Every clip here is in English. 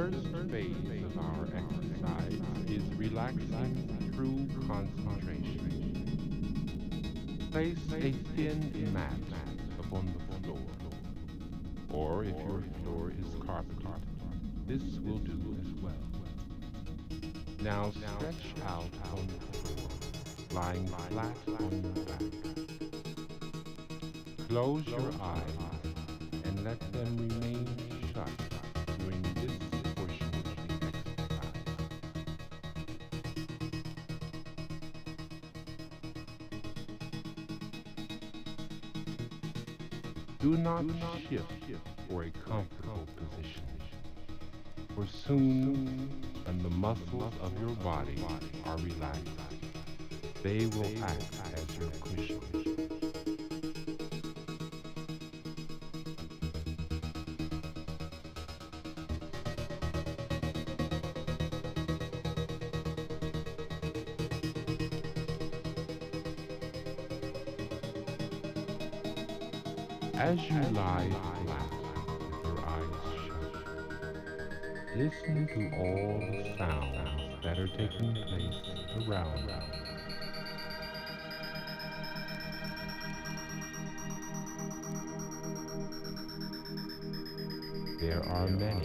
first phase of our exercise is relaxing through concentration. Place a thin mat upon the floor, or if your floor is carpeted, this will do as well. Now stretch out on the floor, lying flat on your back. Close your eyes and let them remain not shift for a comfortable position, for soon, when the muscles of your body are relaxed, they will act as your cushion. As you lie flat with your eyes shut, listen to all the sounds that are taking place around you. There are many.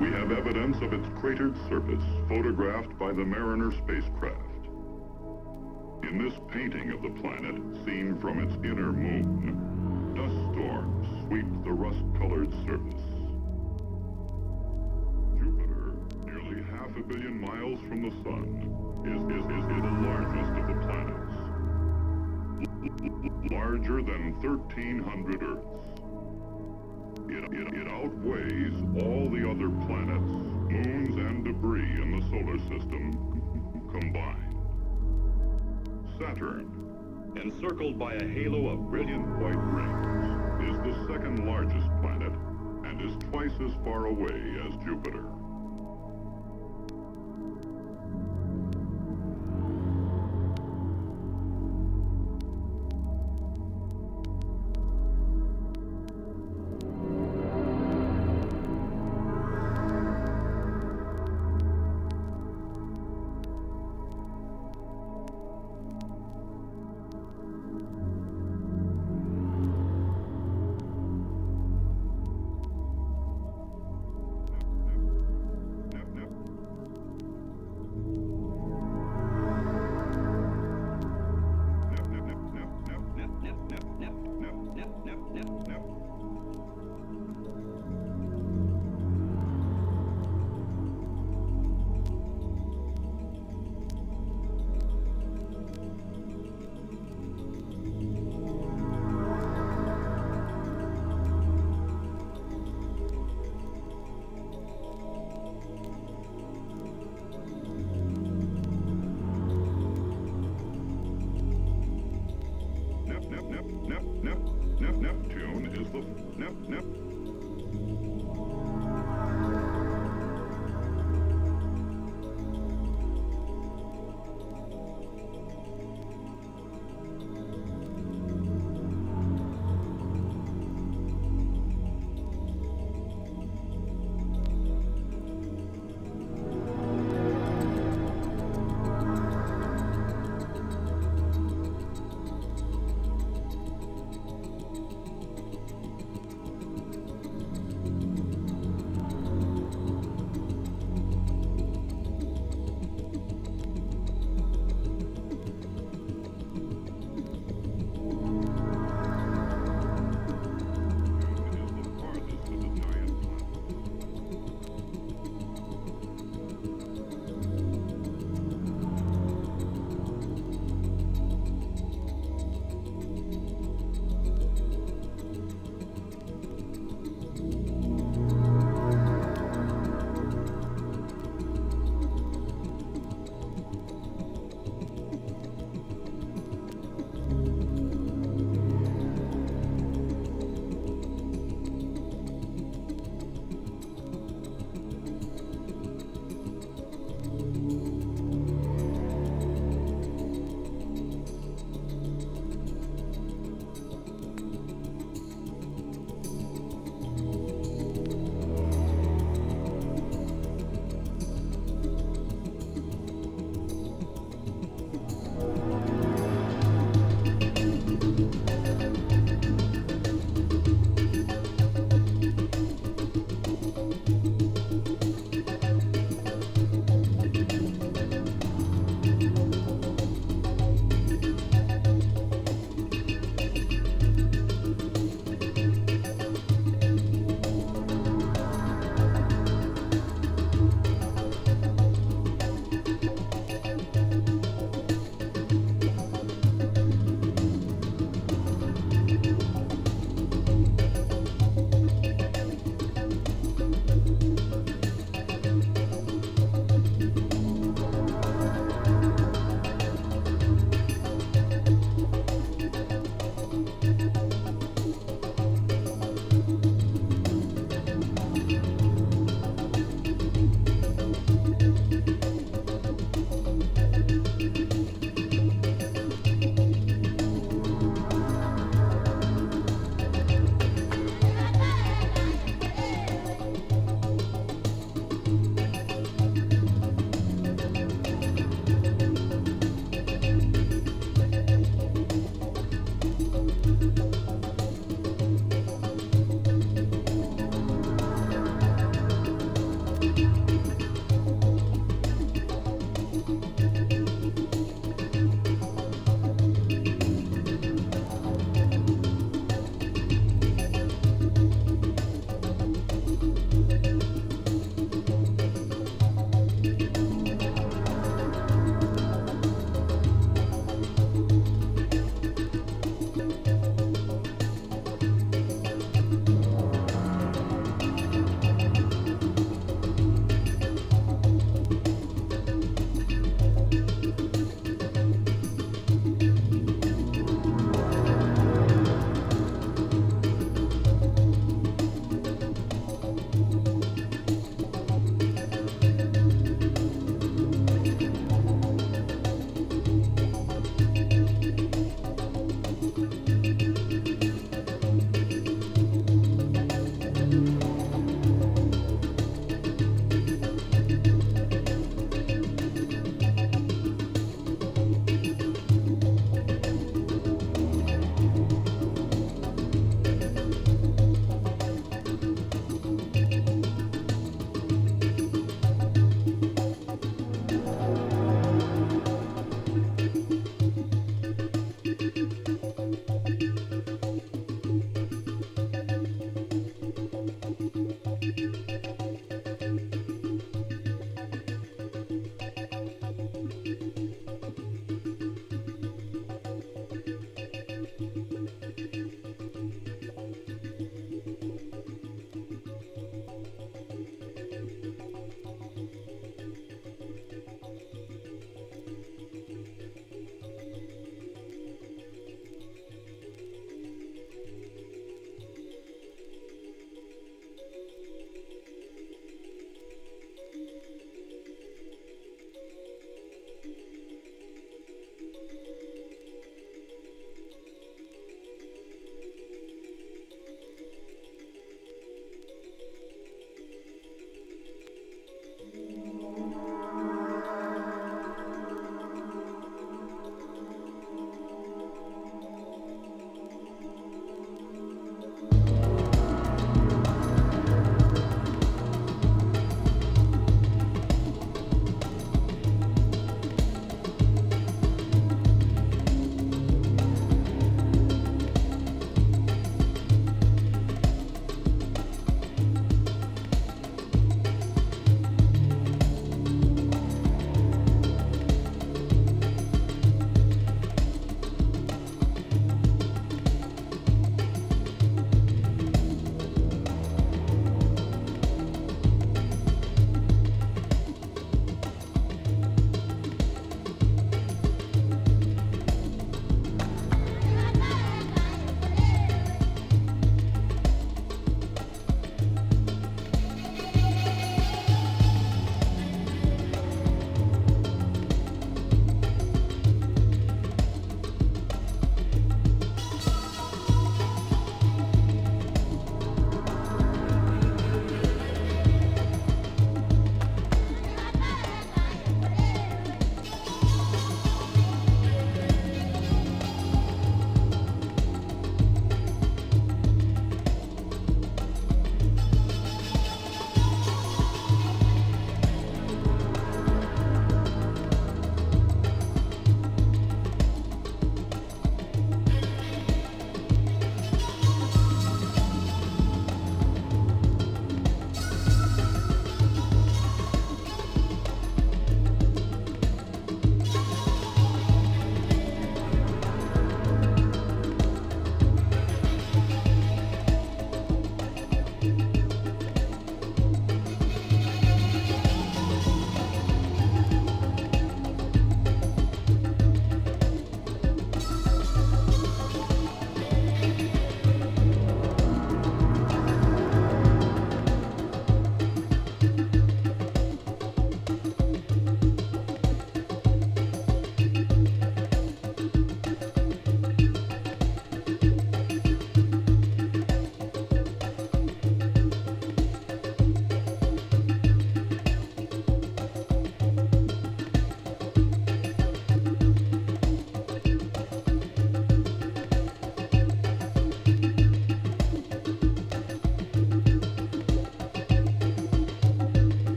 We have evidence of its cratered surface photographed by the Mariner spacecraft. In this painting of the planet, seen from its inner moon, dust storms sweep the rust-colored surface. Jupiter, nearly half a billion miles from the sun, is, is, is, is the largest of the planets. Larger than 1,300 Earths. It, it, it outweighs all the other planets, moons, and debris in the solar system combined. Saturn, encircled by a halo of brilliant white rings, is the second largest planet and is twice as far away as Jupiter.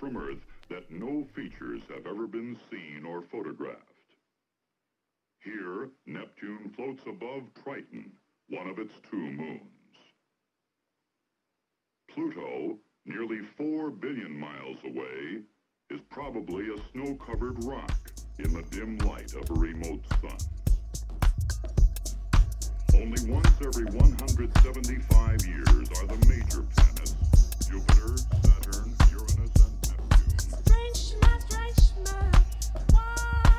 From Earth that no features have ever been seen or photographed. Here, Neptune floats above Triton, one of its two moons. Pluto, nearly 4 billion miles away, is probably a snow-covered rock in the dim light of a remote sun. Only once every 175 years are the major planets, Jupiter, Saturn, Uranus, and Strange man, strange why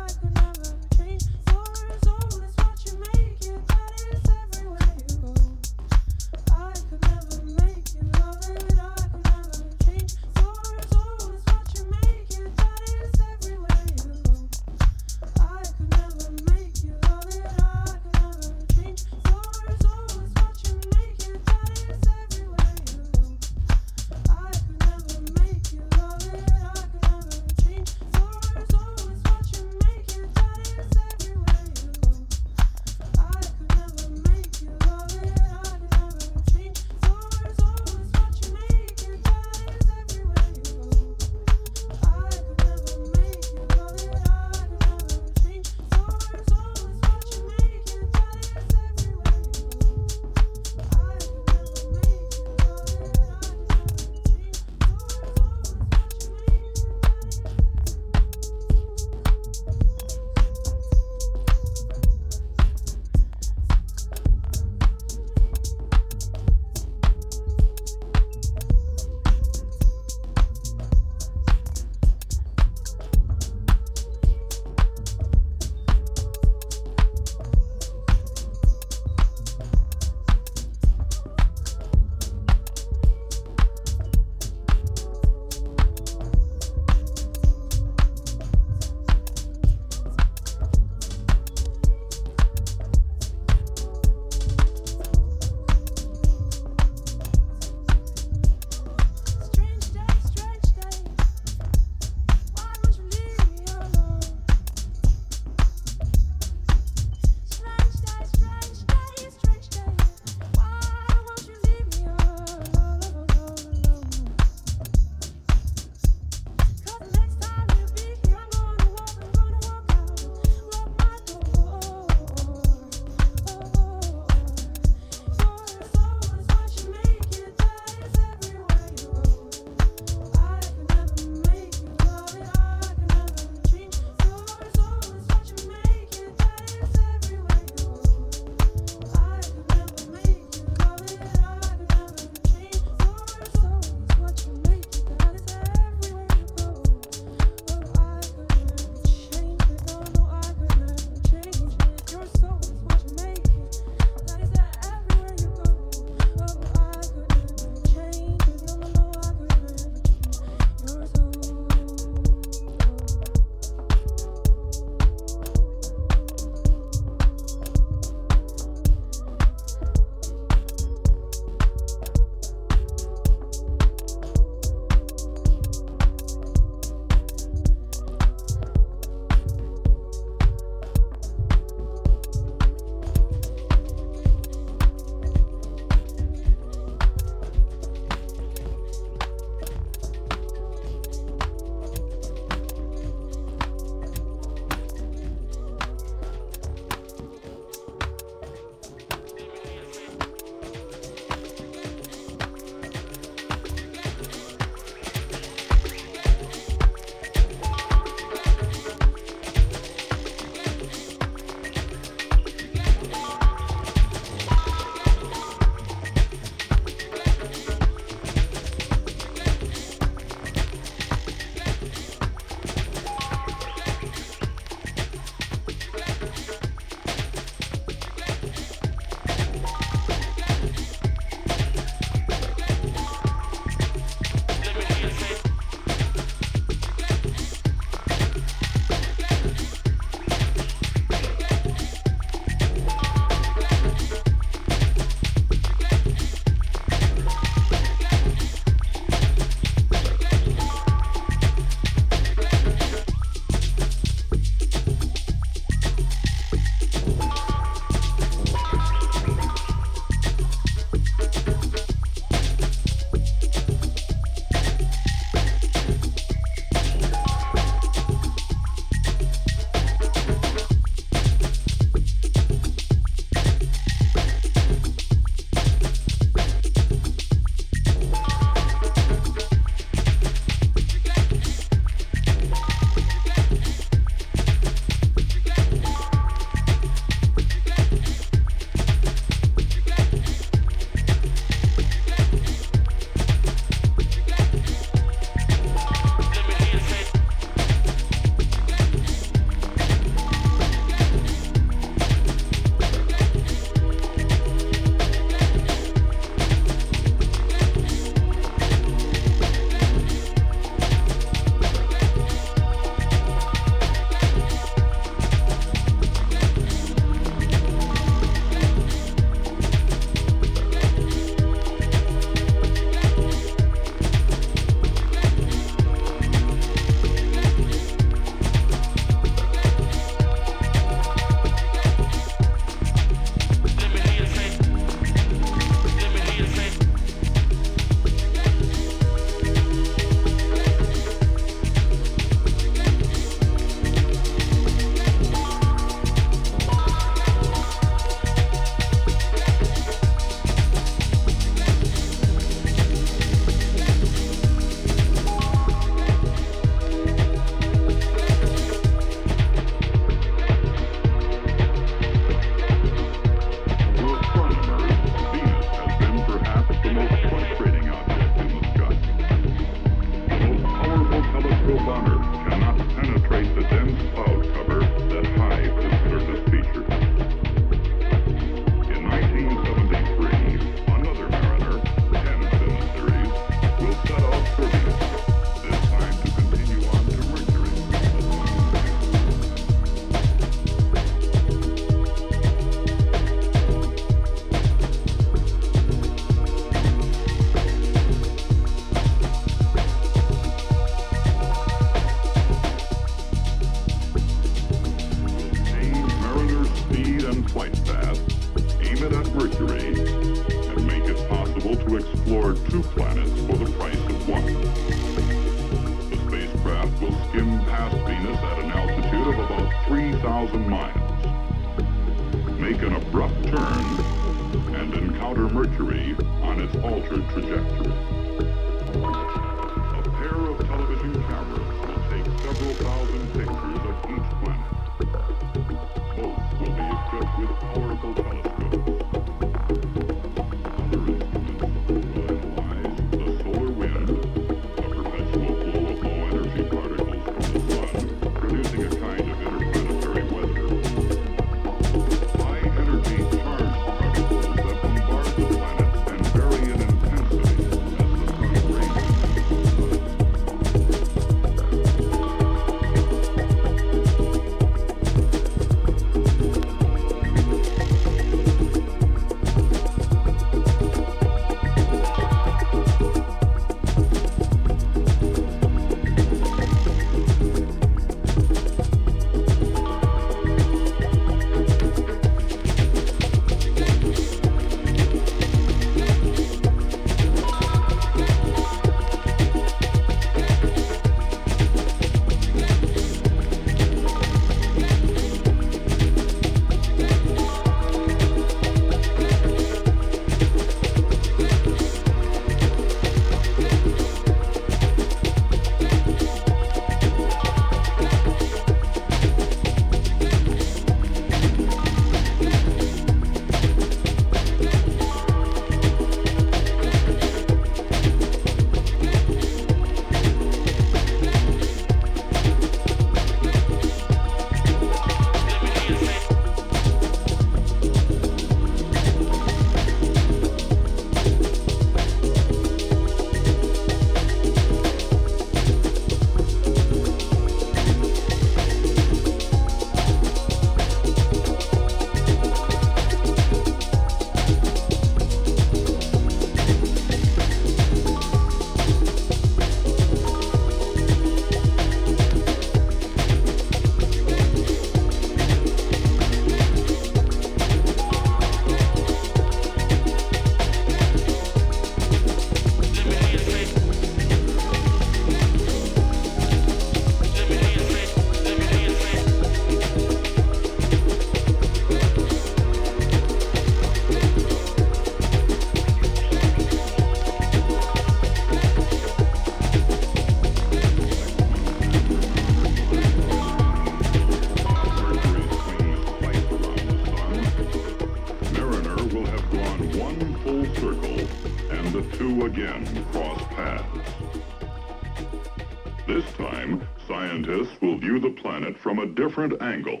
different angle,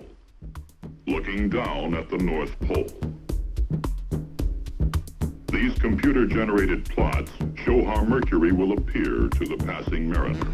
looking down at the North Pole. These computer-generated plots show how Mercury will appear to the passing mariner.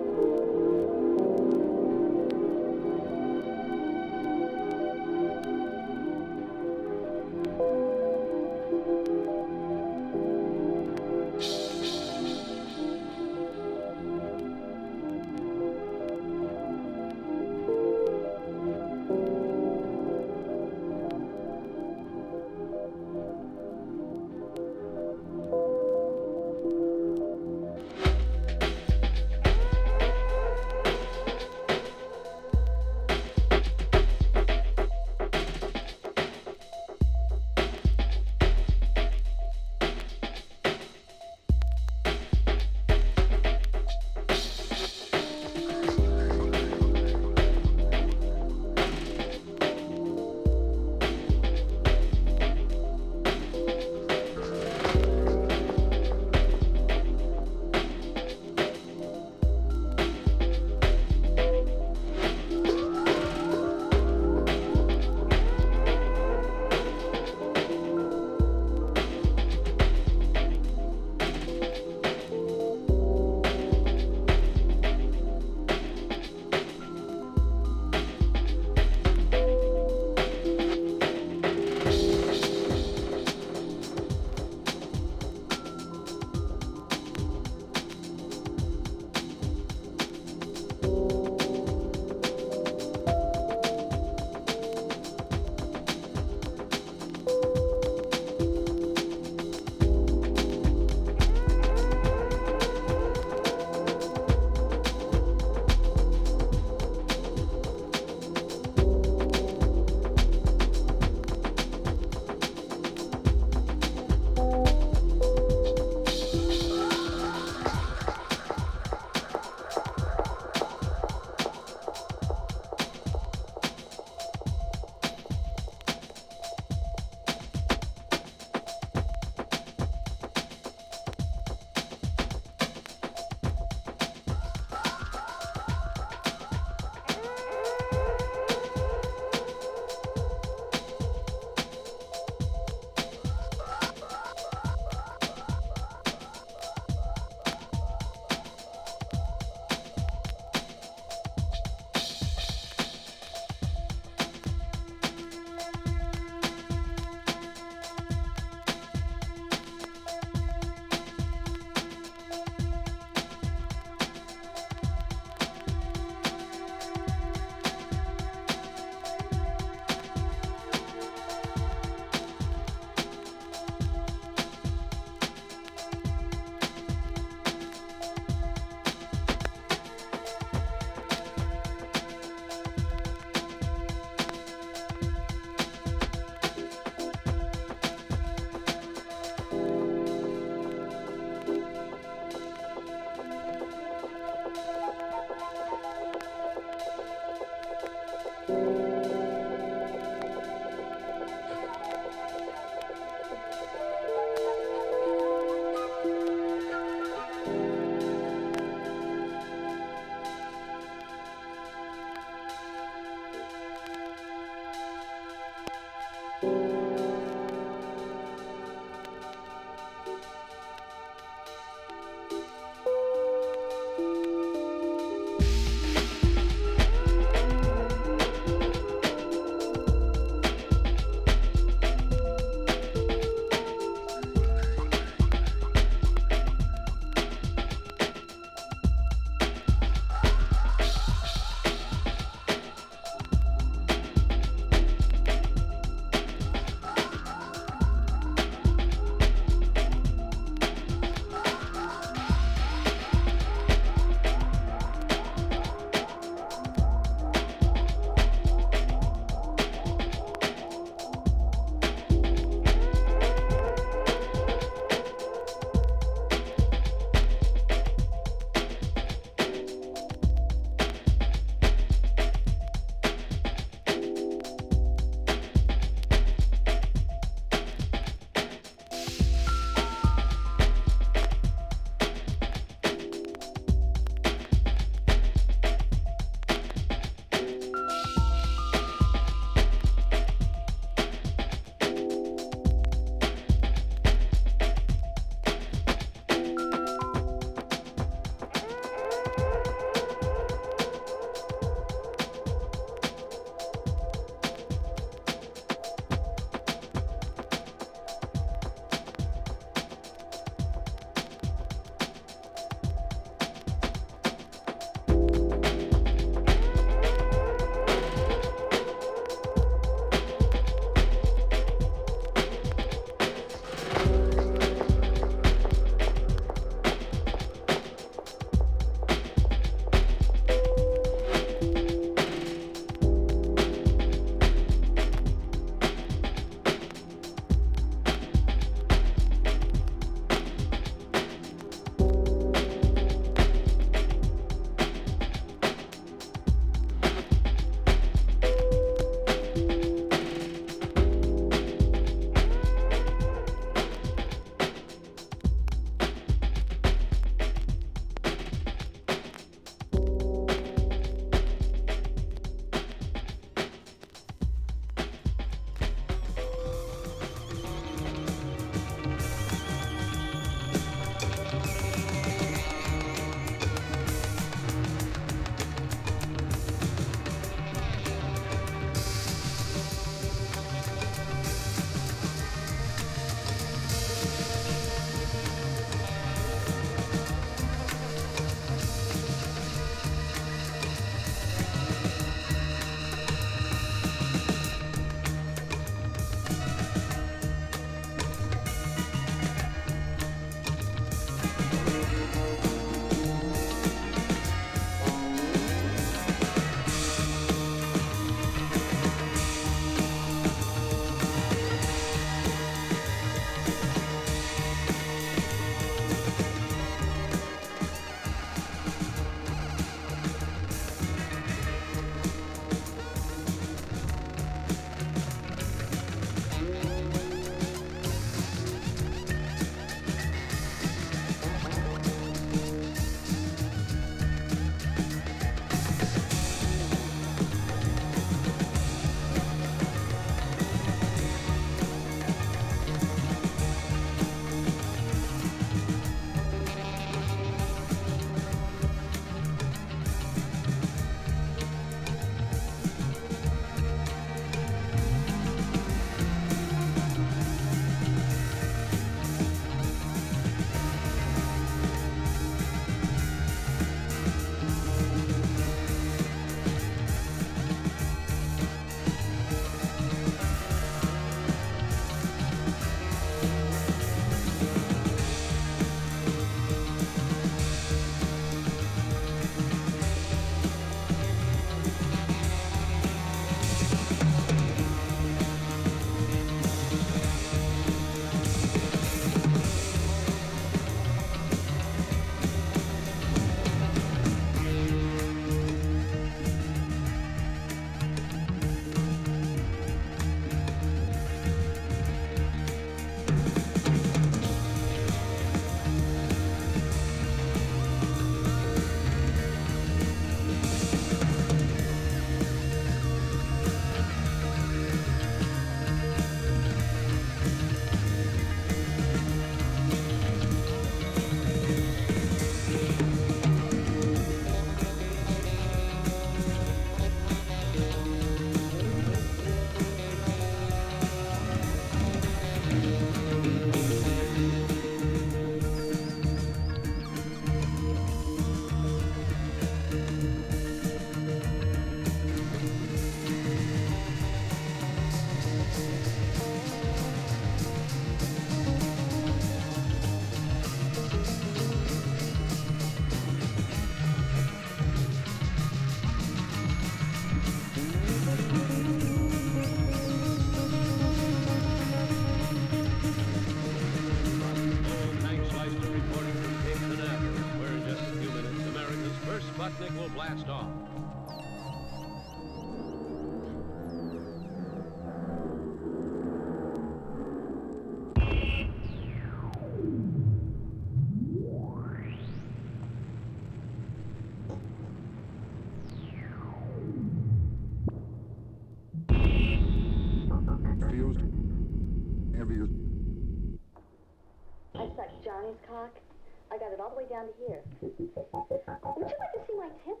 Got it all the way down to here. Would you like to see my tits?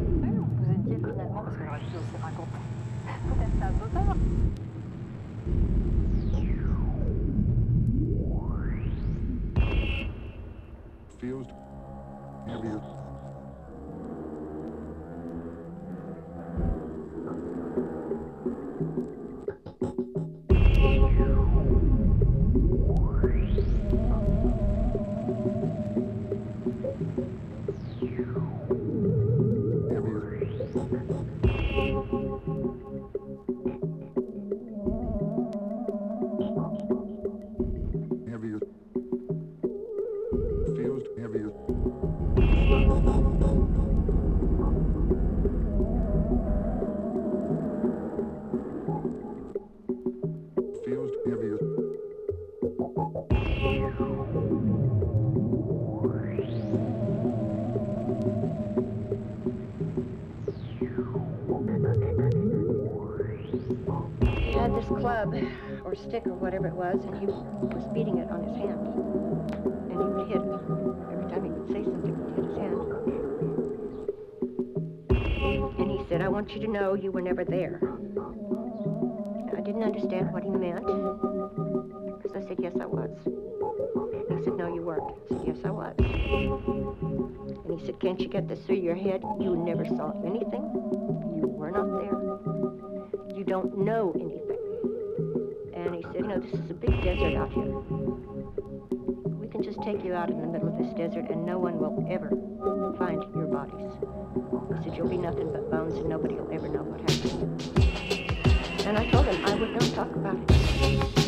Vous étiez parce que whatever it was, and he was beating it on his hand. And he would hit it. Every time he would say something, he'd hit his hand. And he said, I want you to know you were never there. I didn't understand what he meant. Because I said, yes, I was. He said, no, you weren't. I said, yes, I was. And he said, can't you get this through your head? You never saw anything. You were not there you don't know anything. And he said, you know, this is a big desert out here. We can just take you out in the middle of this desert and no one will ever find your bodies. He said, you'll be nothing but bones and nobody will ever know what happened. And I told him I would not talk about it.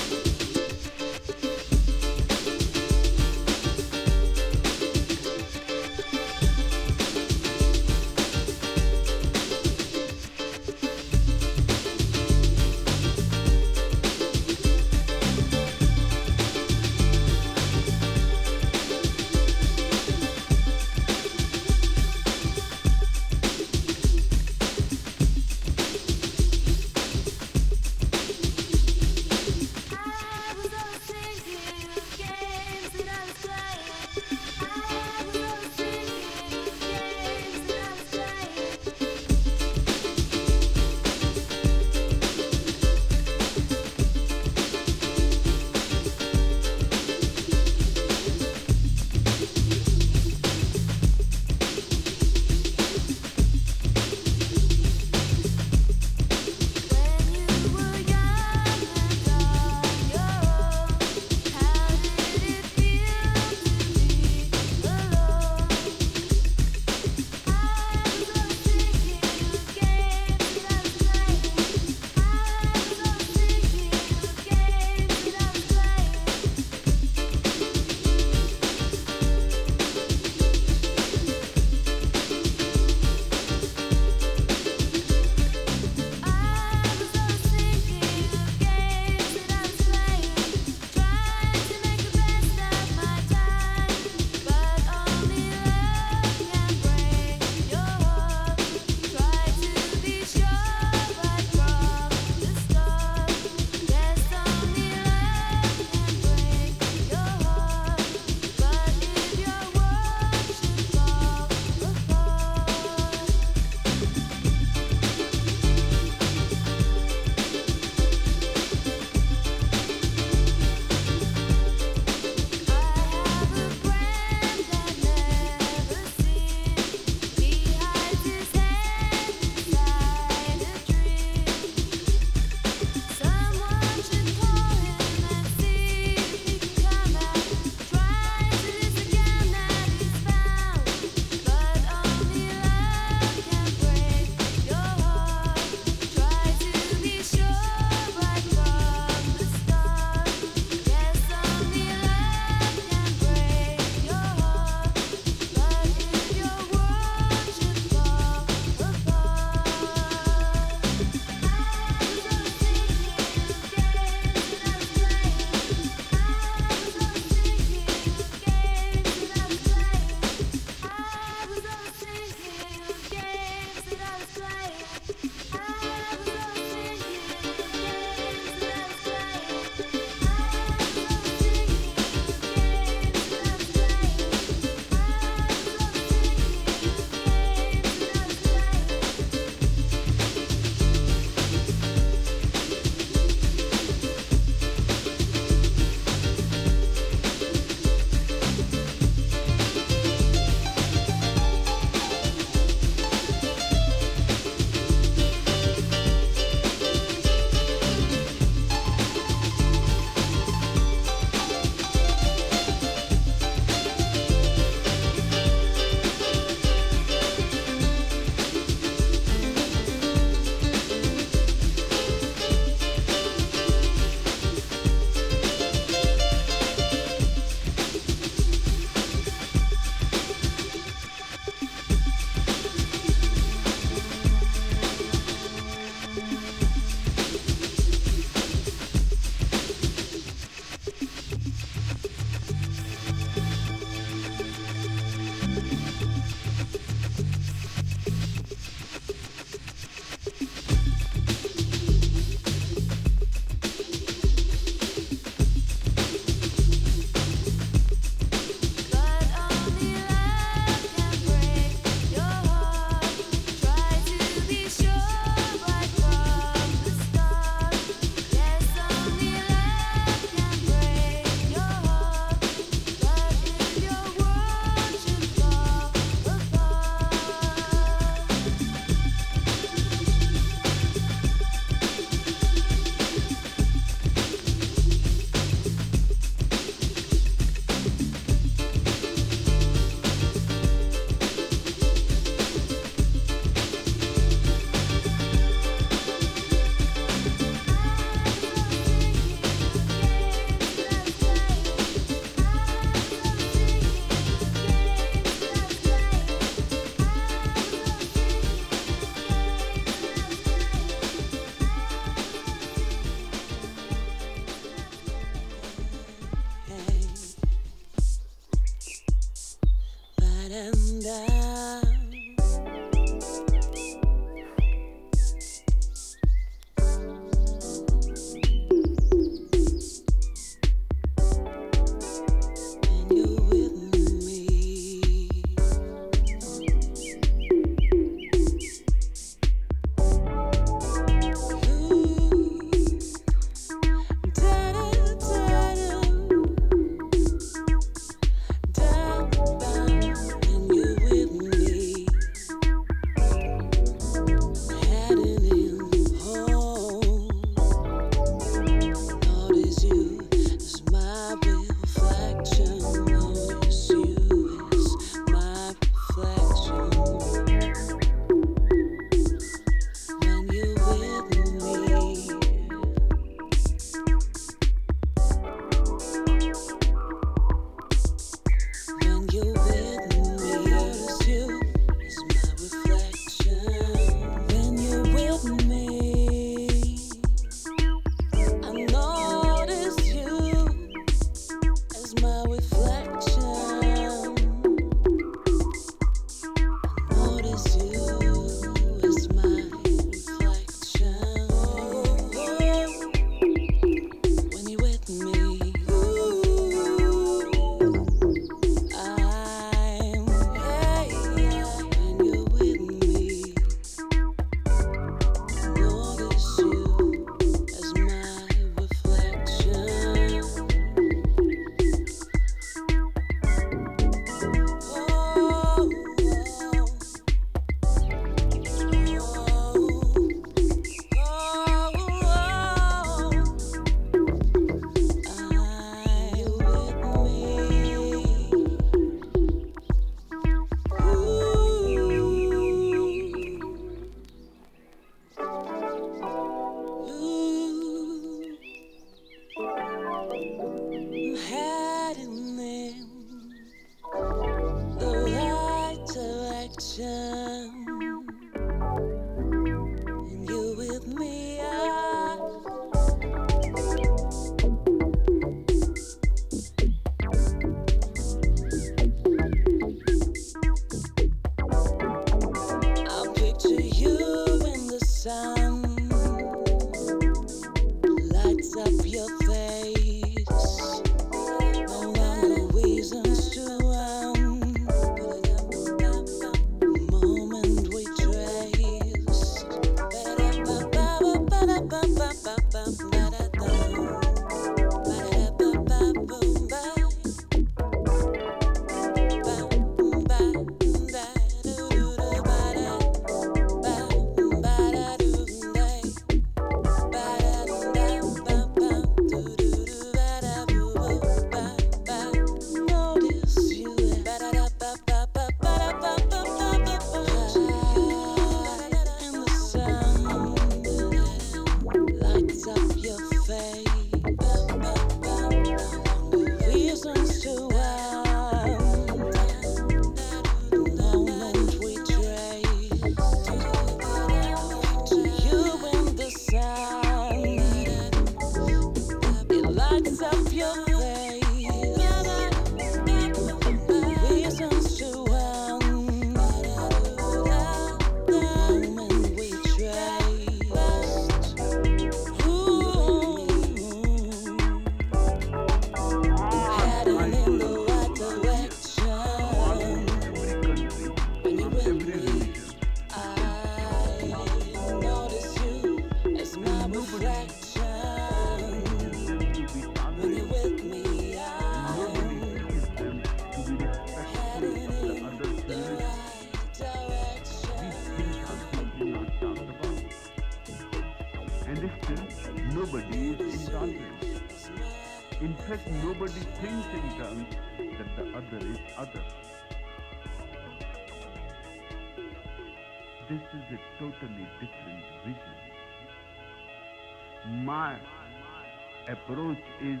Approach is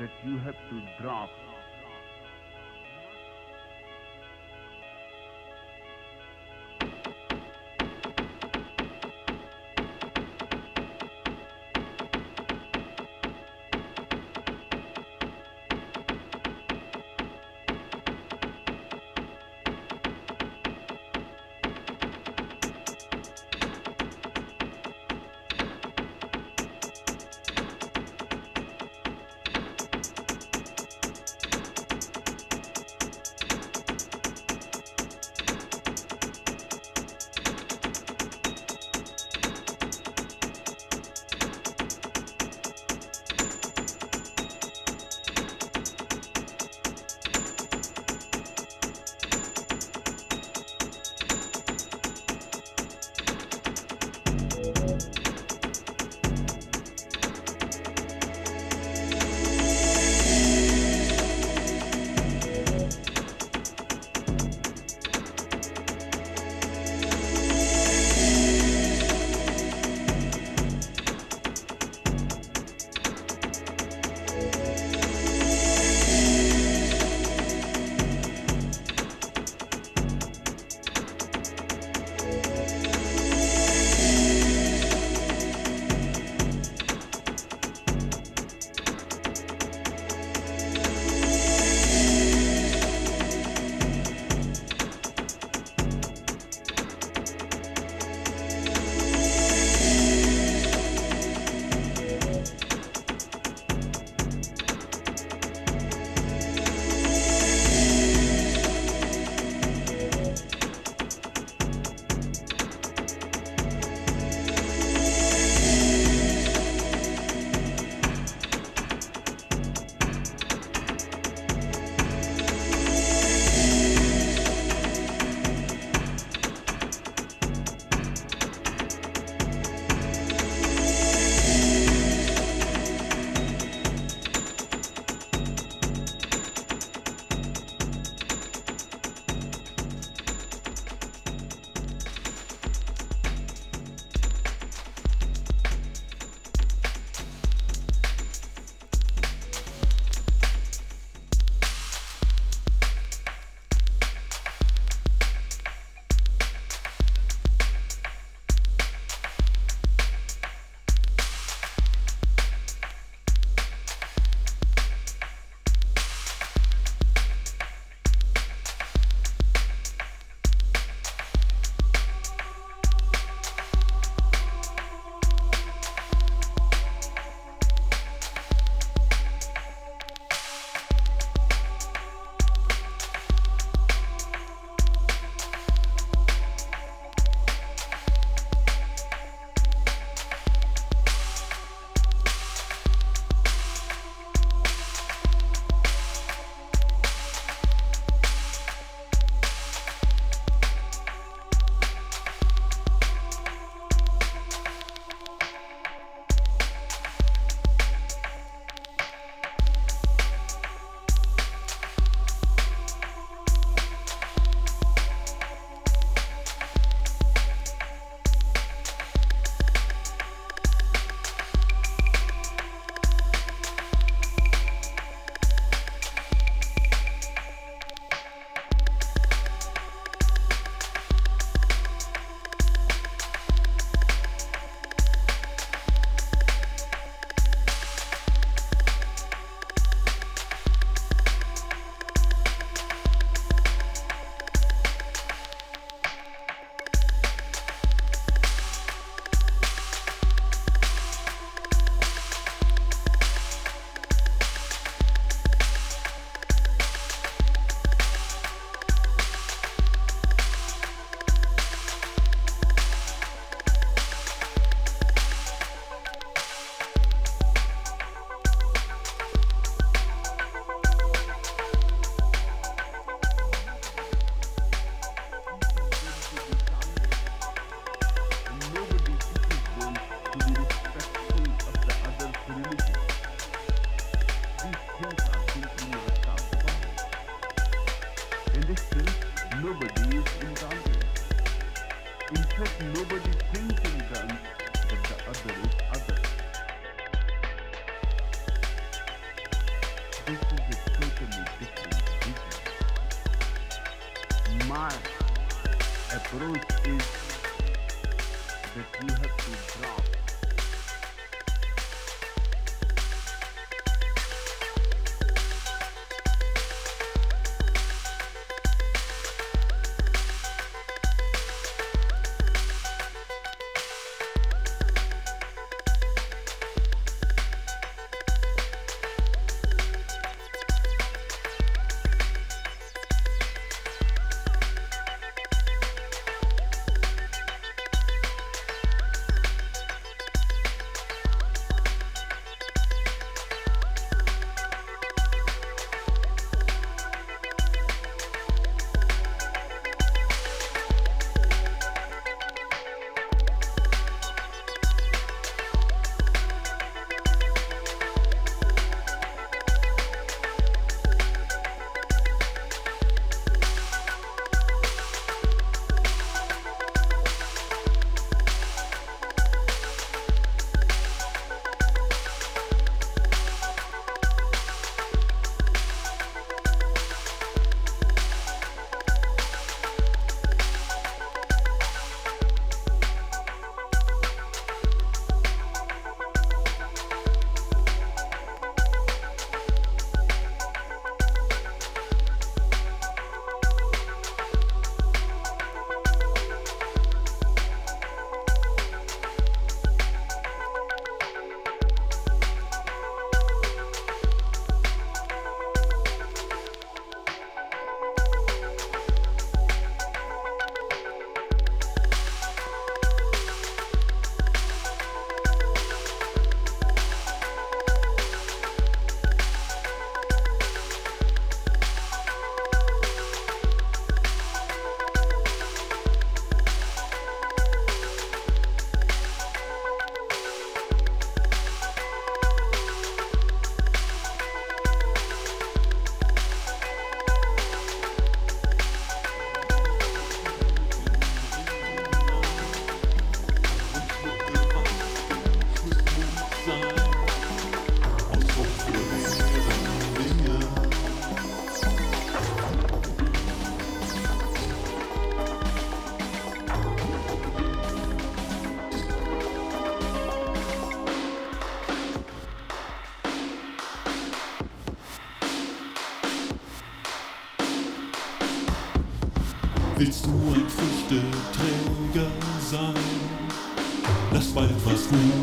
that you have to drop have to drop Lass bald was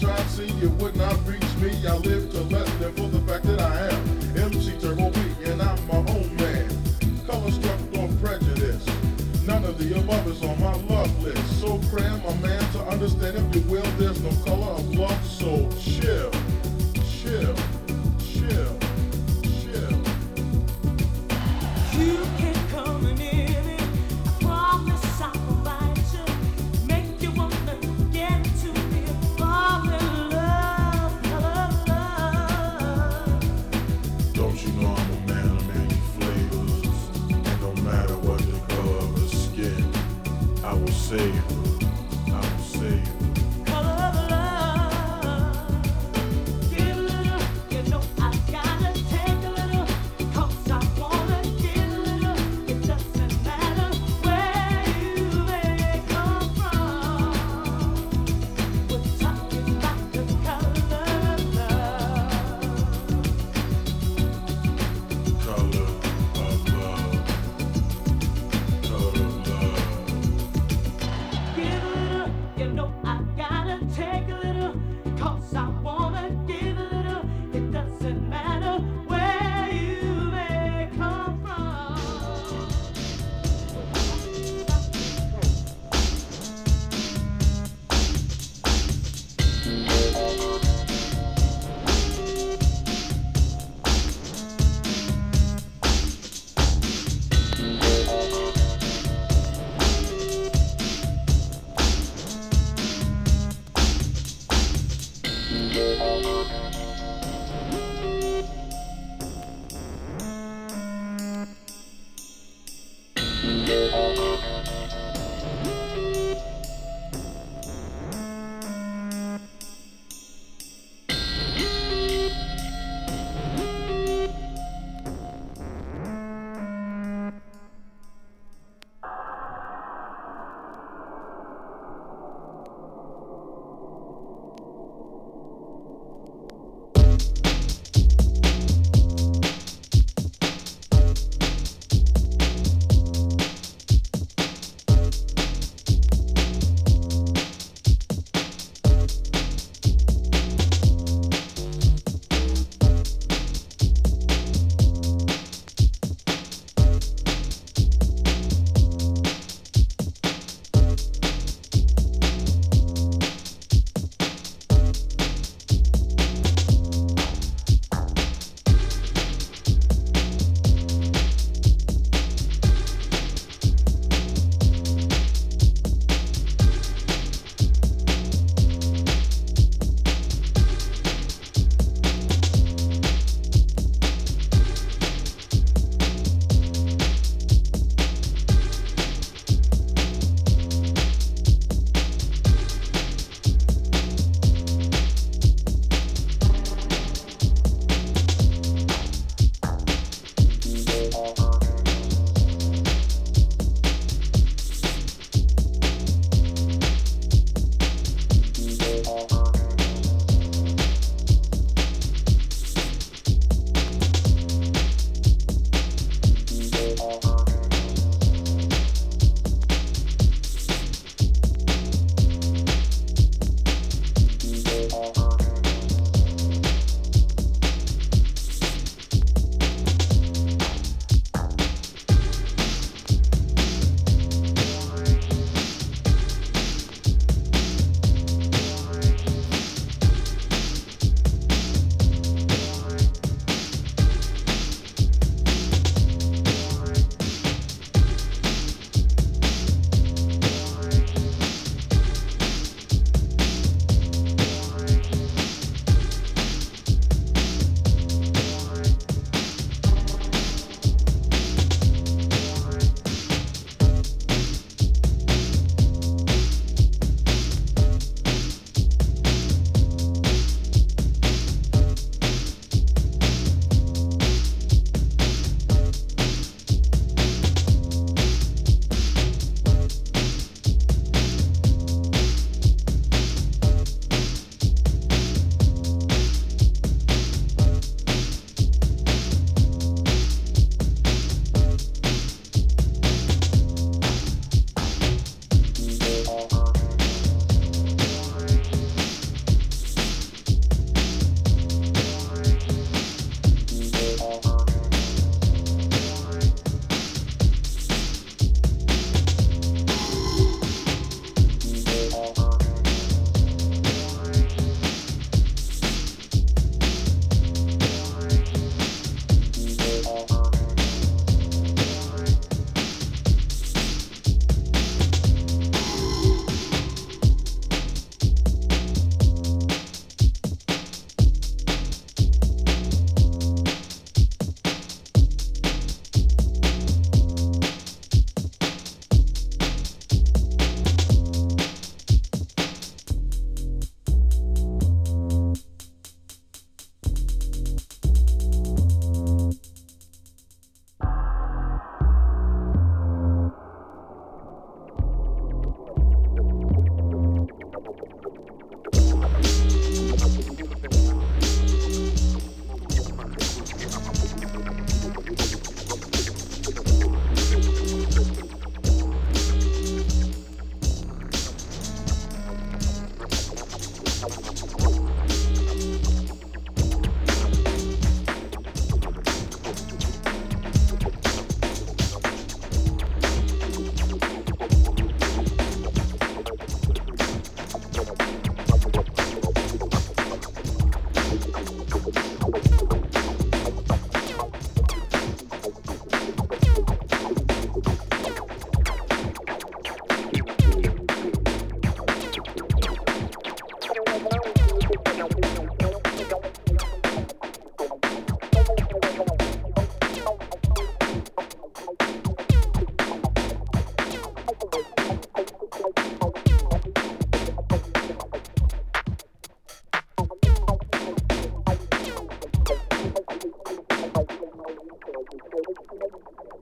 Try to see, you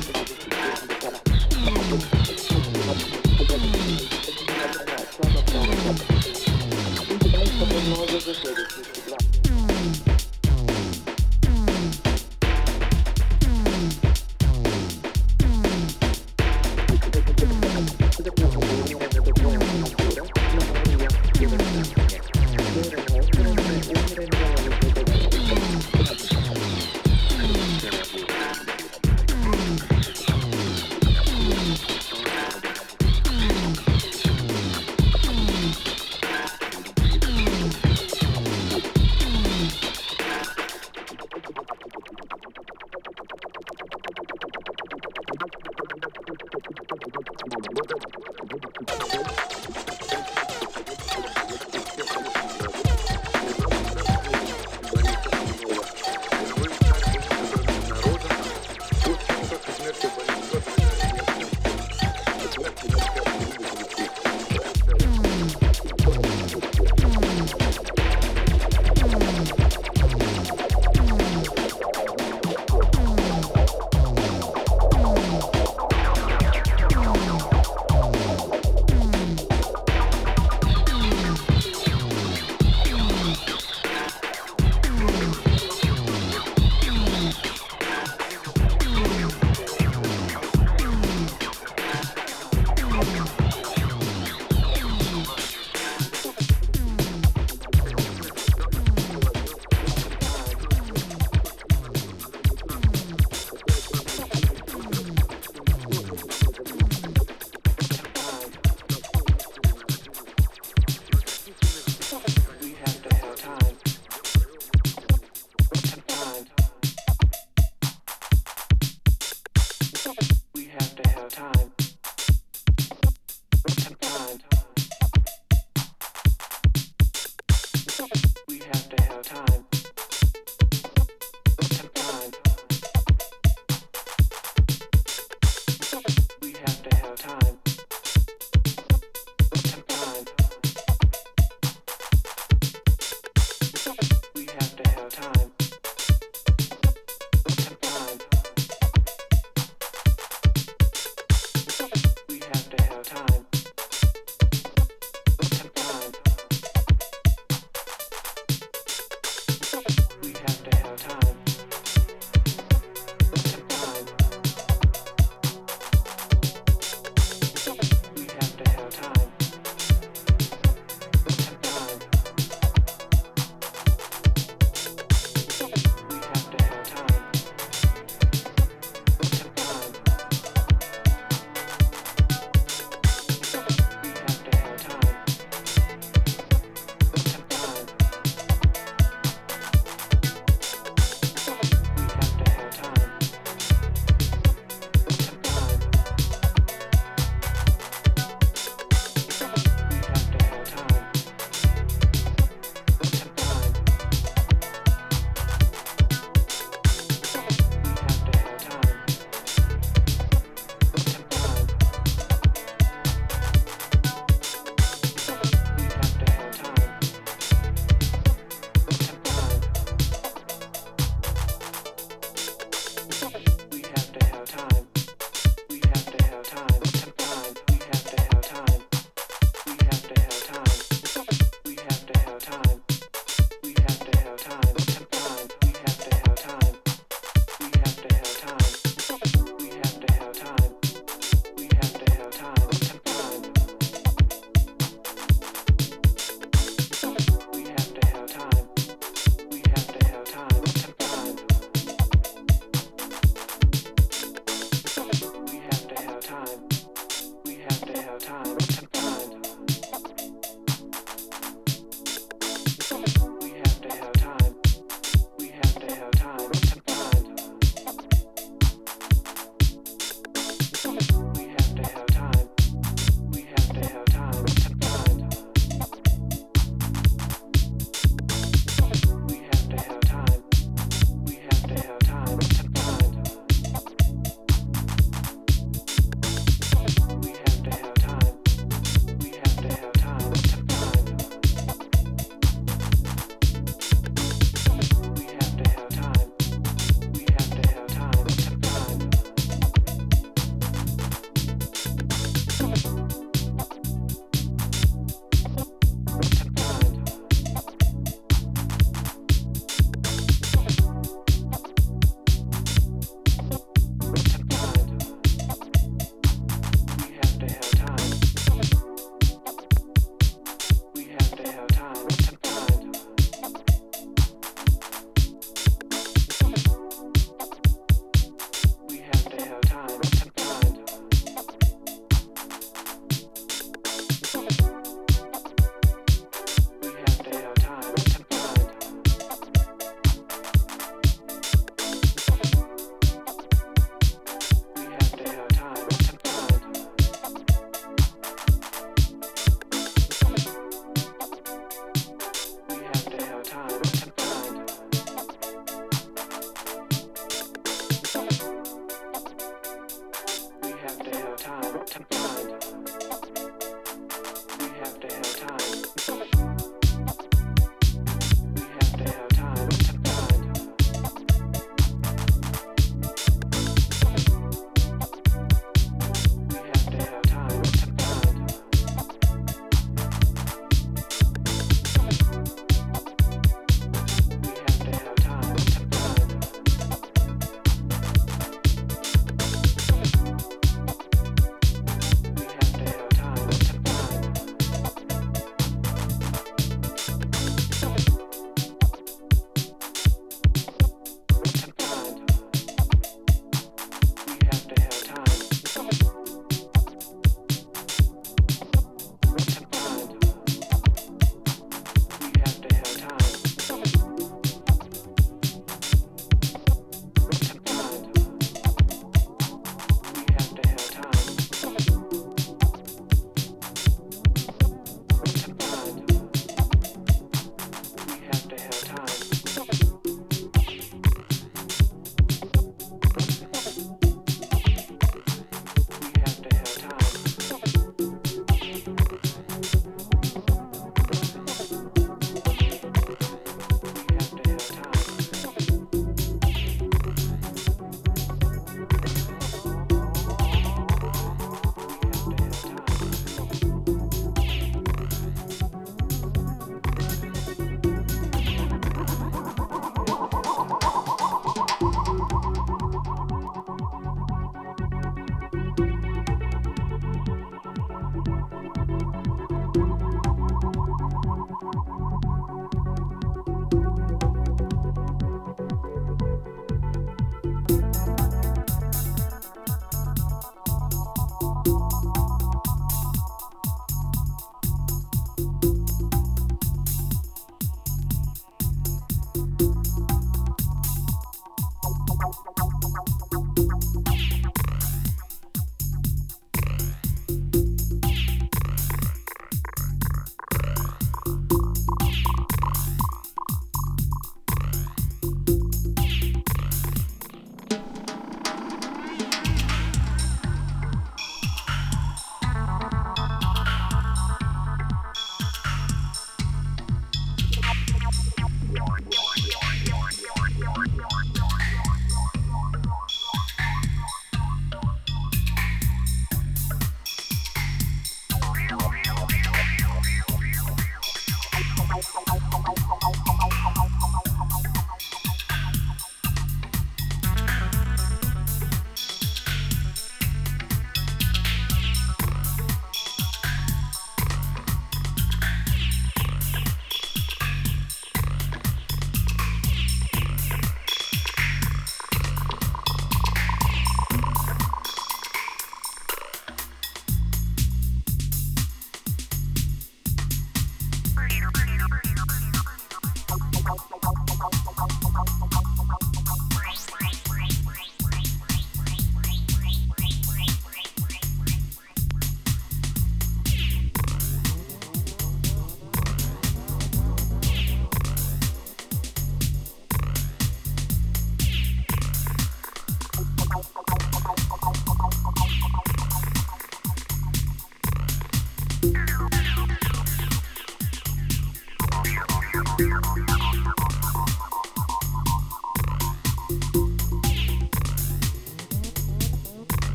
Thank you.